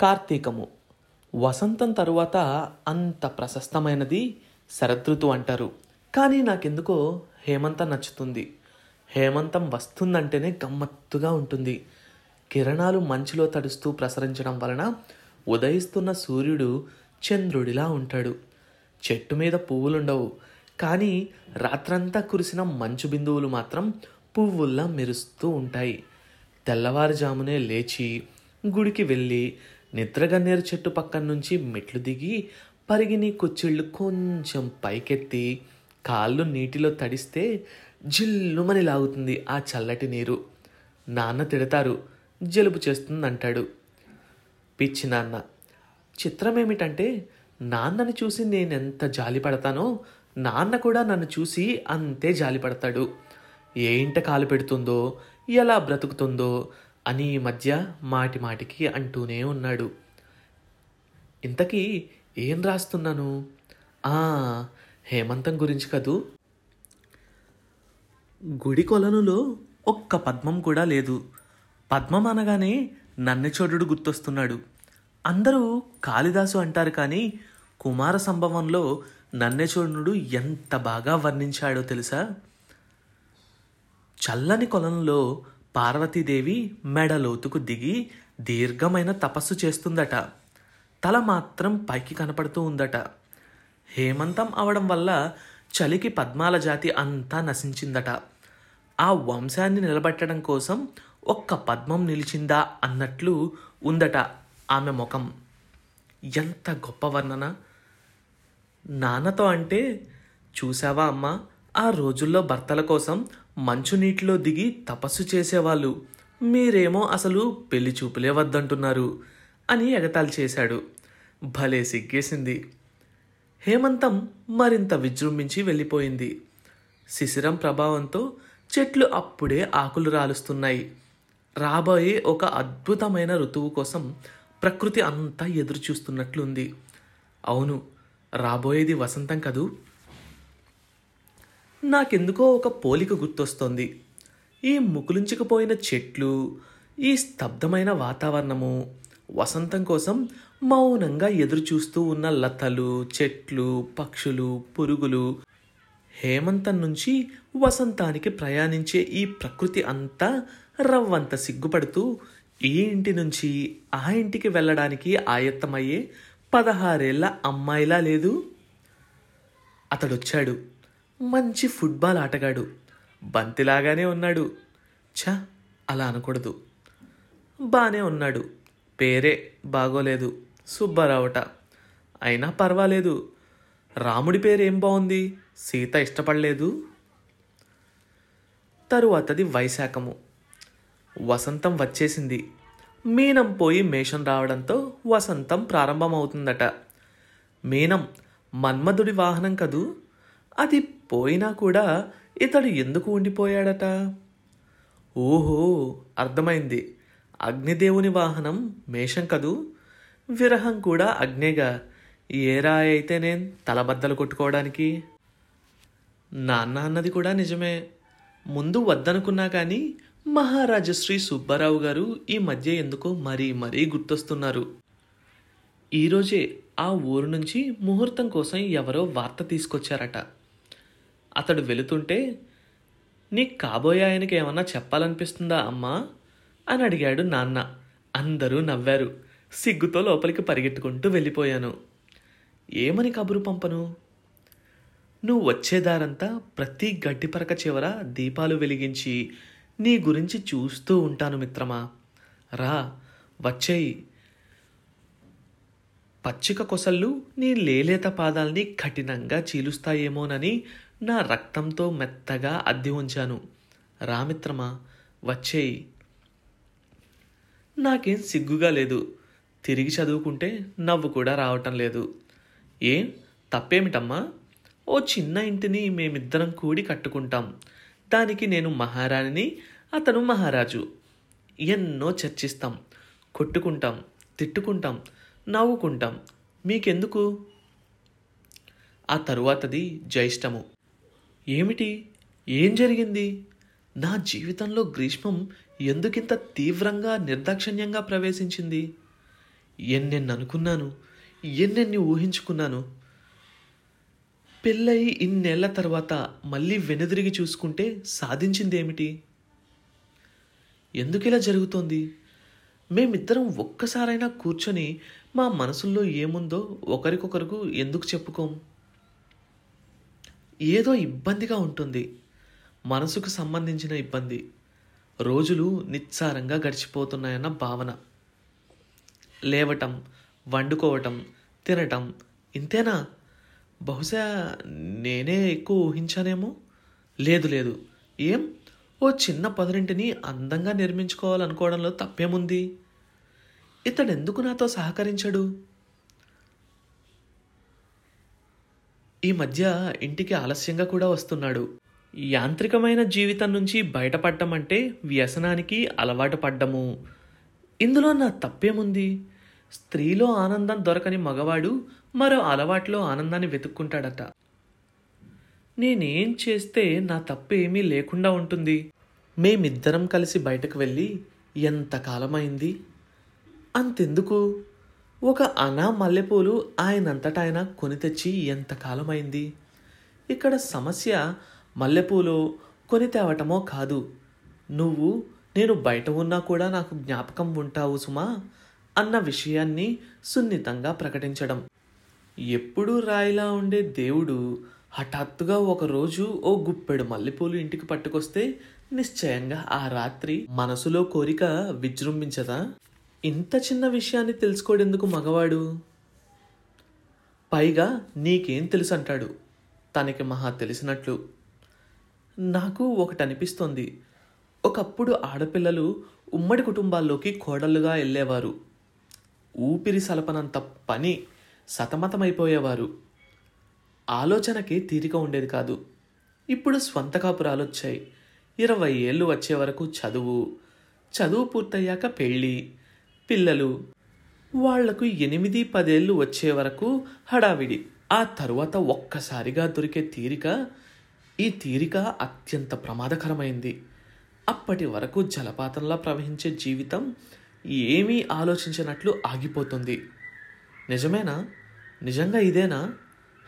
కార్తీకము. వసంతం తరువాత అంత ప్రశస్తమైనది శరదృతువు అంటారు. కానీ నాకెందుకో హేమంతం నచ్చుతుంది. హేమంతం వస్తుందంటేనే గమ్మత్తుగా ఉంటుంది. కిరణాలు మంచులో తడుస్తూ ప్రసరించడం వలన ఉదయిస్తున్న సూర్యుడు చంద్రుడిలా ఉంటాడు. చెట్టు మీద పువ్వులుండవు. కానీ రాత్రంతా కురిసిన మంచు బిందువులు మాత్రం పువ్వుల్లా మెరుస్తూ ఉంటాయి. తెల్లవారుజామునే లేచి గుడికి వెళ్ళి నిద్రగన్నేరు చెట్టు పక్కన నుంచి మెట్లు దిగి పరిగిని కుచ్చిళ్ళు కొంచెం పైకెత్తి కాళ్ళు నీటిలో తడిస్తే జిల్లుమని లాగుతుంది ఆ చల్లటి నీరు. నాన్న తిడతారు జలుబు చేస్తుందంటాడు. పిచ్చి నాన్న చిత్రం ఏమిటంటే నాన్నని చూసి నేనెంత జాలి పడతానో నాన్న కూడా నన్ను చూసి అంతే జాలి పడతాడు. ఏ ఇంట కాలు పెడుతుందో ఎలా బ్రతుకుతుందో అని ఈ మధ్య మాటి మాటికి అంటూనే ఉన్నాడు. ఇంతకీ ఏం రాస్తున్నాను? ఆ హేమంతం గురించి కదూ? గుడి కొలనులో ఒక్క పద్మం కూడా లేదు. పద్మం అనగానే నన్నెచోడుడు గుర్తొస్తున్నాడు. అందరూ కాళిదాసు అంటారు కానీ కుమార సంభవంలో నన్నెచోడునుడు ఎంత బాగా వర్ణించాడో తెలుసా? చల్లని కొలంలో పార్వతీదేవి మెడలోతుకు దిగి దీర్ఘమైన తపస్సు చేస్తుందట. తల మాత్రం పైకి కనపడుతూ ఉందట. హేమంతం అవడం వల్ల చలికి పద్మాల జాతి అంతా నశించిందట. ఆ వంశాన్ని నిలబెట్టడం కోసం ఒక్క పద్మం నిలిచిందా అన్నట్లు ఉందట ఆమె ముఖం. ఎంత గొప్ప వర్ణన. నాన్నతో అంటే చూసావా అమ్మా ఆ రోజుల్లో భర్తల కోసం మంచునీటిలో దిగి తపస్సు చేసేవాళ్ళు. మీరేమో అసలు పెళ్ళి చూపులే వద్దంటున్నారు అని ఎగతాళి చేశాడు. భలే సిగ్గేసింది. హేమంతం మరింత విజృంభించి వెళ్ళిపోయింది. శిశిరం ప్రభావంతో చెట్లు అప్పుడే ఆకులు రాలుస్తున్నాయి. రాబోయే ఒక అద్భుతమైన ఋతువు కోసం ప్రకృతి అంతా ఎదురు చూస్తున్నట్లుంది అవును రాబోయేది వసంతం కదూ? నాకెందుకో ఒక పోలిక గుర్తొస్తోంది. ఈ ముకులించుకుపోయిన చెట్లు ఈ స్తబ్దమైన వాతావరణము వసంతం కోసం మౌనంగా ఎదురుచూస్తూ ఉన్న లతలు చెట్లు పక్షులు పురుగులు హేమంతం నుంచి వసంతానికి ప్రయాణించే ఈ ప్రకృతి అంతా రవ్వంత సిగ్గుపడుతూ ఈ ఇంటి నుంచి ఆ ఇంటికి వెళ్ళడానికి ఆయత్తమయ్యే పదహారేళ్ళ అమ్మాయిలా లేదు. అతడొచ్చాడు. మంచి ఫుట్బాల్ ఆటగాడు. బంతిలాగానే ఉన్నాడు. ఛ అలా అనకూడదు. బానే ఉన్నాడు. పేరే బాగోలేదు. సుబ్బారావుట. అయినా పర్వాలేదు. రాముడి పేరు ఏం బాగుంది సీత ఇష్టపడలేదు. తరువాతది వైశాఖము. వసంతం వచ్చేసింది. మీనం పోయి మేషం రావడంతో వసంతం ప్రారంభమవుతుందట. మీనం మన్మధుడి వాహనం కదూ? అది పోయినా కూడా ఇతడు ఎందుకు ఉండిపోయాడట? ఓహో అర్థమైంది. అగ్నిదేవుని వాహనం మేషం కదూ? విరహం కూడా అగ్నేగా. ఏ రాయి అయితే నేను తలబద్దలు కొట్టుకోవడానికి? నాన్న అన్నది కూడా నిజమే. ముందు వద్దనుకున్నా కానీ మహారాజశ్రీ సుబ్బారావు గారు ఈ మధ్య ఎందుకో మరీ మరీ గుర్తొస్తున్నారు. ఈరోజే ఆ ఊరు నుంచి ముహూర్తం కోసం ఎవరో వార్త తీసుకొచ్చారట. అతడు వెళుతుంటే నీకు కాబోయే ఆయనకి ఏమన్నా చెప్పాలనిపిస్తుందా అమ్మా? అని అడిగాడు నాన్న. అందరూ నవ్వారు. సిగ్గుతో లోపలికి పరిగెట్టుకుంటూ వెళ్ళిపోయాను. ఏమని కబురు పంపను? నువ్వు వచ్చేదారంతా ప్రతి గడ్డిపరక చివర దీపాలు వెలిగించి నీ గురించి చూస్తూ ఉంటాను మిత్రమా. రా వచ్చేయి. పచ్చిక కొసళ్ళు నీ లేలేత పాదాల్ని కఠినంగా చీలుస్తాయేమోనని నా రక్తంతో మెత్తగా అద్ది ఉంచాను. రా మిత్రమా వచ్చేయి. నాకేం సిగ్గుగా లేదు. తిరిగి చదువుకుంటే నవ్వు కూడా రావటం లేదు. ఏం? తప్పేమిటమ్మా? ఓ చిన్న ఇంటిని మేమిద్దరం కూడి కట్టుకుంటాం. దానికి నేను మహారాణిని అతను మహారాజు. ఎన్నో చర్చిస్తాం. కొట్టుకుంటాం తిట్టుకుంటాం నవ్వుకుంటాం. మీకెందుకు? ఆ తరువాతది జ్యేష్టము ఏమిటి? ఏం జరిగింది? నా జీవితంలో గ్రీష్మం ఎందుకింత తీవ్రంగా నిర్దాక్షిణ్యంగా ప్రవేశించింది? ఎన్నెన్ని అనుకున్నాను ఎన్నెన్ని ఊహించుకున్నాను. పెళ్ళయి ఇన్నేళ్ళ తర్వాత మళ్ళీ వెనుదిరిగి చూసుకుంటే సాధించిందేమిటి? ఎందుకిలా జరుగుతోంది? మేమిద్దరం ఒక్కసారైనా కూర్చొని మా మనసుల్లో ఏముందో ఒకరికొకరికి ఎందుకు చెప్పుకోం? ఏదో ఇబ్బందిగా ఉంటుంది. మనసుకు సంబంధించిన ఇబ్బంది. రోజులు నిస్సారంగా గడిచిపోతున్నాయన్న భావన. లేవటం వండుకోవటం తినటం ఇంతేనా? బహుశా నేనే ఎక్కువ ఊహించానేమో? లేదు లేదు. ఏం? ఓ చిన్న పదరింటిని అందంగా నిర్మించుకోవాలనుకోవడంలో తప్పేముంది? ఇతడెందుకు నాతో సహకరించడు? ఈ మధ్య ఇంటికి ఆలస్యంగా కూడా వస్తున్నాడు. యాంత్రికమైన జీవితం నుంచి బయటపడటం అంటే వ్యసనానికి అలవాటు పడ్డము. ఇందులో నా తప్పేముంది? స్త్రీలో ఆనందం దొరకని మగవాడు మరో అలవాట్లో ఆనందాన్ని వెతుక్కుంటాడట. నేనేం చేస్తే నా తప్పు ఏమీ లేకుండా ఉంటుంది? మేమిద్దరం కలిసి బయటకు వెళ్ళి ఎంతకాలమైంది అంతెందుకు? ఒక అనా మల్లెపూలు ఆయనంతటా ఆయన కొని తెచ్చి ఎంతకాలమైంది ఇక్కడ సమస్య మల్లెపూలు కొని తేవటమో కాదు. నువ్వు నేను బయట ఉన్నా కూడా నాకు జ్ఞాపకం ఉంటావు సుమా అన్న విషయాన్ని సున్నితంగా ప్రకటించడం. ఎప్పుడూ రాయిలా ఉండే దేవుడు హఠాత్తుగా ఒకరోజు ఓ గుప్పెడు మల్లెపూలు ఇంటికి పట్టుకొస్తే నిశ్చయంగా ఆ రాత్రి మనసులో కోరిక విజృంభించదా? ఇంత చిన్న విషయాన్ని తెలుసుకోడెందుకు మగవాడు? పైగా నీకేం తెలుసు అంటాడు. తనకి మహా తెలిసినట్లు. నాకు ఒకటి అనిపిస్తోంది ఒకప్పుడు ఆడపిల్లలు ఉమ్మడి కుటుంబాల్లోకి కోడళ్ళుగా వెళ్ళేవారు ఊపిరి సలపనంత పని సతమతమైపోయేవారు. ఆలోచనకి తీరిక ఉండేది కాదు. ఇప్పుడు స్వంత కాపురాలు వచ్చాయి ఇరవై ఏళ్ళు వచ్చే వరకు చదువు. చదువు పూర్తయ్యాక పెళ్ళి. పిల్లలు. వాళ్ళకు ఎనిమిది పదేళ్ళు వచ్చే వరకు హడావిడి. ఆ తరువాత ఒక్కసారిగా దొరికే తీరిక ఈ తీరిక అత్యంత ప్రమాదకరమైంది. అప్పటి వరకు జలపాతంలా ప్రవహించే జీవితం ఏమీ ఆలోచించినట్లు ఆగిపోతుంది. నిజమేనా? నిజంగా ఇదేనా?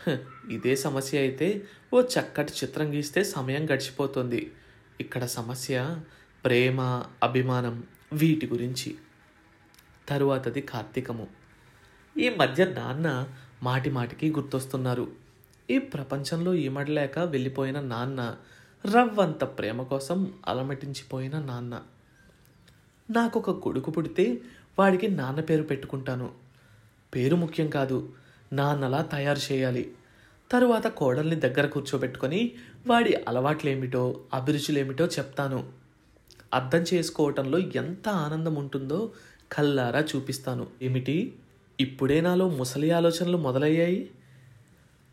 హ, ఇదే సమస్య అయితే ఓ చక్కటి చిత్రం గీస్తే సమయం గడిచిపోతుంది. ఇక్కడ సమస్య ప్రేమ అభిమానం వీటి గురించి. తరువాతది కార్తీకము. ఈ మధ్య నాన్న మాటి మాటికి గుర్తొస్తున్నారు. ఈ ప్రపంచంలో ఈమడలేక వెళ్ళిపోయిన నాన్న రవ్వంత ప్రేమ కోసం అలమటించిపోయిన నాన్న. నాకు ఒక కొడుకు పుడితే వాడికి నాన్న పేరు పెట్టుకుంటాను. పేరు ముఖ్యం కాదు నాన్నలా తయారు చేయాలి. తరువాత కోడల్ని దగ్గర కూర్చోబెట్టుకొని వాడి అలవాట్లేమిటో అభిరుచులేమిటో చెప్తాను. అర్థం చేసుకోవటంలో ఎంత ఆనందం ఉంటుందో కల్లారా చూపిస్తాను. ఏమిటి? ఇప్పుడే నాలో ముసలి ఆలోచనలు మొదలయ్యాయి.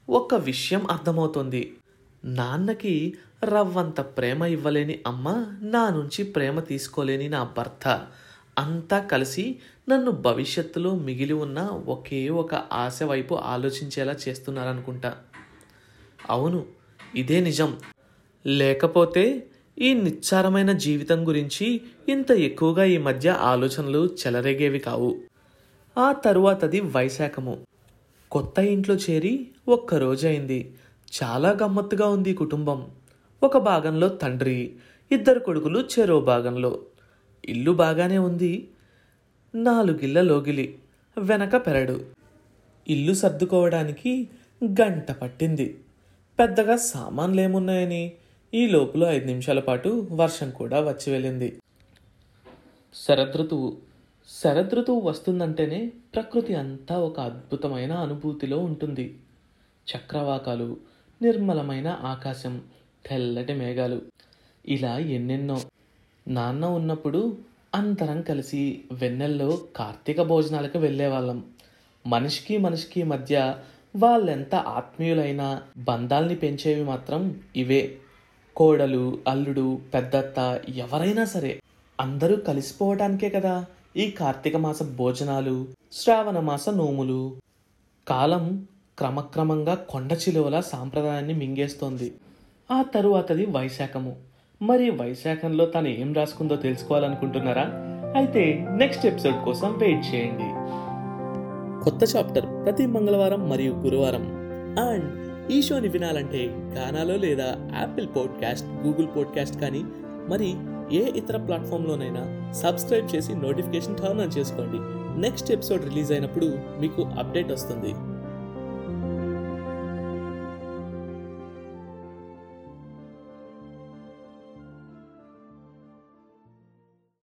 ఒక విషయం అర్థమవుతోంది. నాన్నకి రవ్వంత ప్రేమ ఇవ్వలేని అమ్మ నా నుంచి ప్రేమ తీసుకోలేని నా భర్త. అంతా కలిసి నన్ను భవిష్యత్తులో మిగిలి ఉన్న ఒకే ఒక ఆశ వైపు ఆలోచించేలా చేస్తున్నారనుకుంటా. అవును ఇదే నిజం. లేకపోతే ఈ నిచ్చారమైన జీవితం గురించి ఇంత ఎక్కువగా ఈ మధ్య ఆలోచనలు చెలరేగేవి కావు. ఆ తరువాతది వైశాఖము. కొత్త ఇంట్లో చేరి ఒక్కరోజైంది చాలా గమ్మత్తుగా ఉంది కుటుంబం. ఒక భాగంలో తండ్రి ఇద్దరు కొడుకులు చెరో భాగంలో. ఇల్లు బాగానే ఉంది. నాలుగిళ్ళ లోగిలి వెనక పెరడు. ఇల్లు సర్దుకోవడానికి గంట పట్టింది. పెద్దగా సామాన్లేమున్నాయని ఈ లోపల ఐదు నిమిషాల పాటు వర్షం కూడా వచ్చి వెళ్ళింది. శరదృతువు శరదృతువు వస్తుందంటేనే ప్రకృతి అంతా ఒక అద్భుతమైన అనుభూతిలో ఉంటుంది. చక్రవాకాలు నిర్మలమైన ఆకాశం తెల్లటి మేఘాలు ఇలా ఎన్నెన్నో. నాన్న ఉన్నప్పుడు అందరం కలిసి వెన్నెల్లో కార్తీక భోజనాలకు వెళ్ళేవాళ్ళం. మనిషికి మనిషికి మధ్య వాళ్ళెంత ఆత్మీయులైనా బంధాల్ని పెంచేవి మాత్రం ఇవే. కోడలు అల్లుడు పెద్దత్త ఎవరైనా సరే అందరూ కలిసిపోవటానికే కదా ఈ కార్తీక మాస భోజనాలు శ్రావణ మాస నోములు. కాలం క్రమక్రమంగా కొండ చిలువల సాంప్రదాయాన్ని మింగేస్తోంది. ఆ తరువాతది వైశాఖము. మరి వైశాఖంలో తను ఏం రాసుకుందో తెలుసుకోవాలనుకుంటున్నారా? అయితే నెక్స్ట్ ఎపిసోడ్ కోసం వెయిట్ చేయండి. కొత్త చాప్టర్ ప్రతి మంగళవారం మరియు గురువారం. అండ్ ఈ షోని వినాలంటే గానాలో లేదా యాపిల్ పాడ్కాస్ట్ గూగుల్ పాడ్కాస్ట్ కానీ మరి ఏ ఇతర ప్లాట్ఫామ్లోనైనా సబ్స్క్రైబ్ చేసి నోటిఫికేషన్ టర్న్ ఆన్ చేసుకోండి. నెక్స్ట్ ఎపిసోడ్ రిలీజ్ అయినప్పుడు మీకు అప్డేట్ వస్తుంది.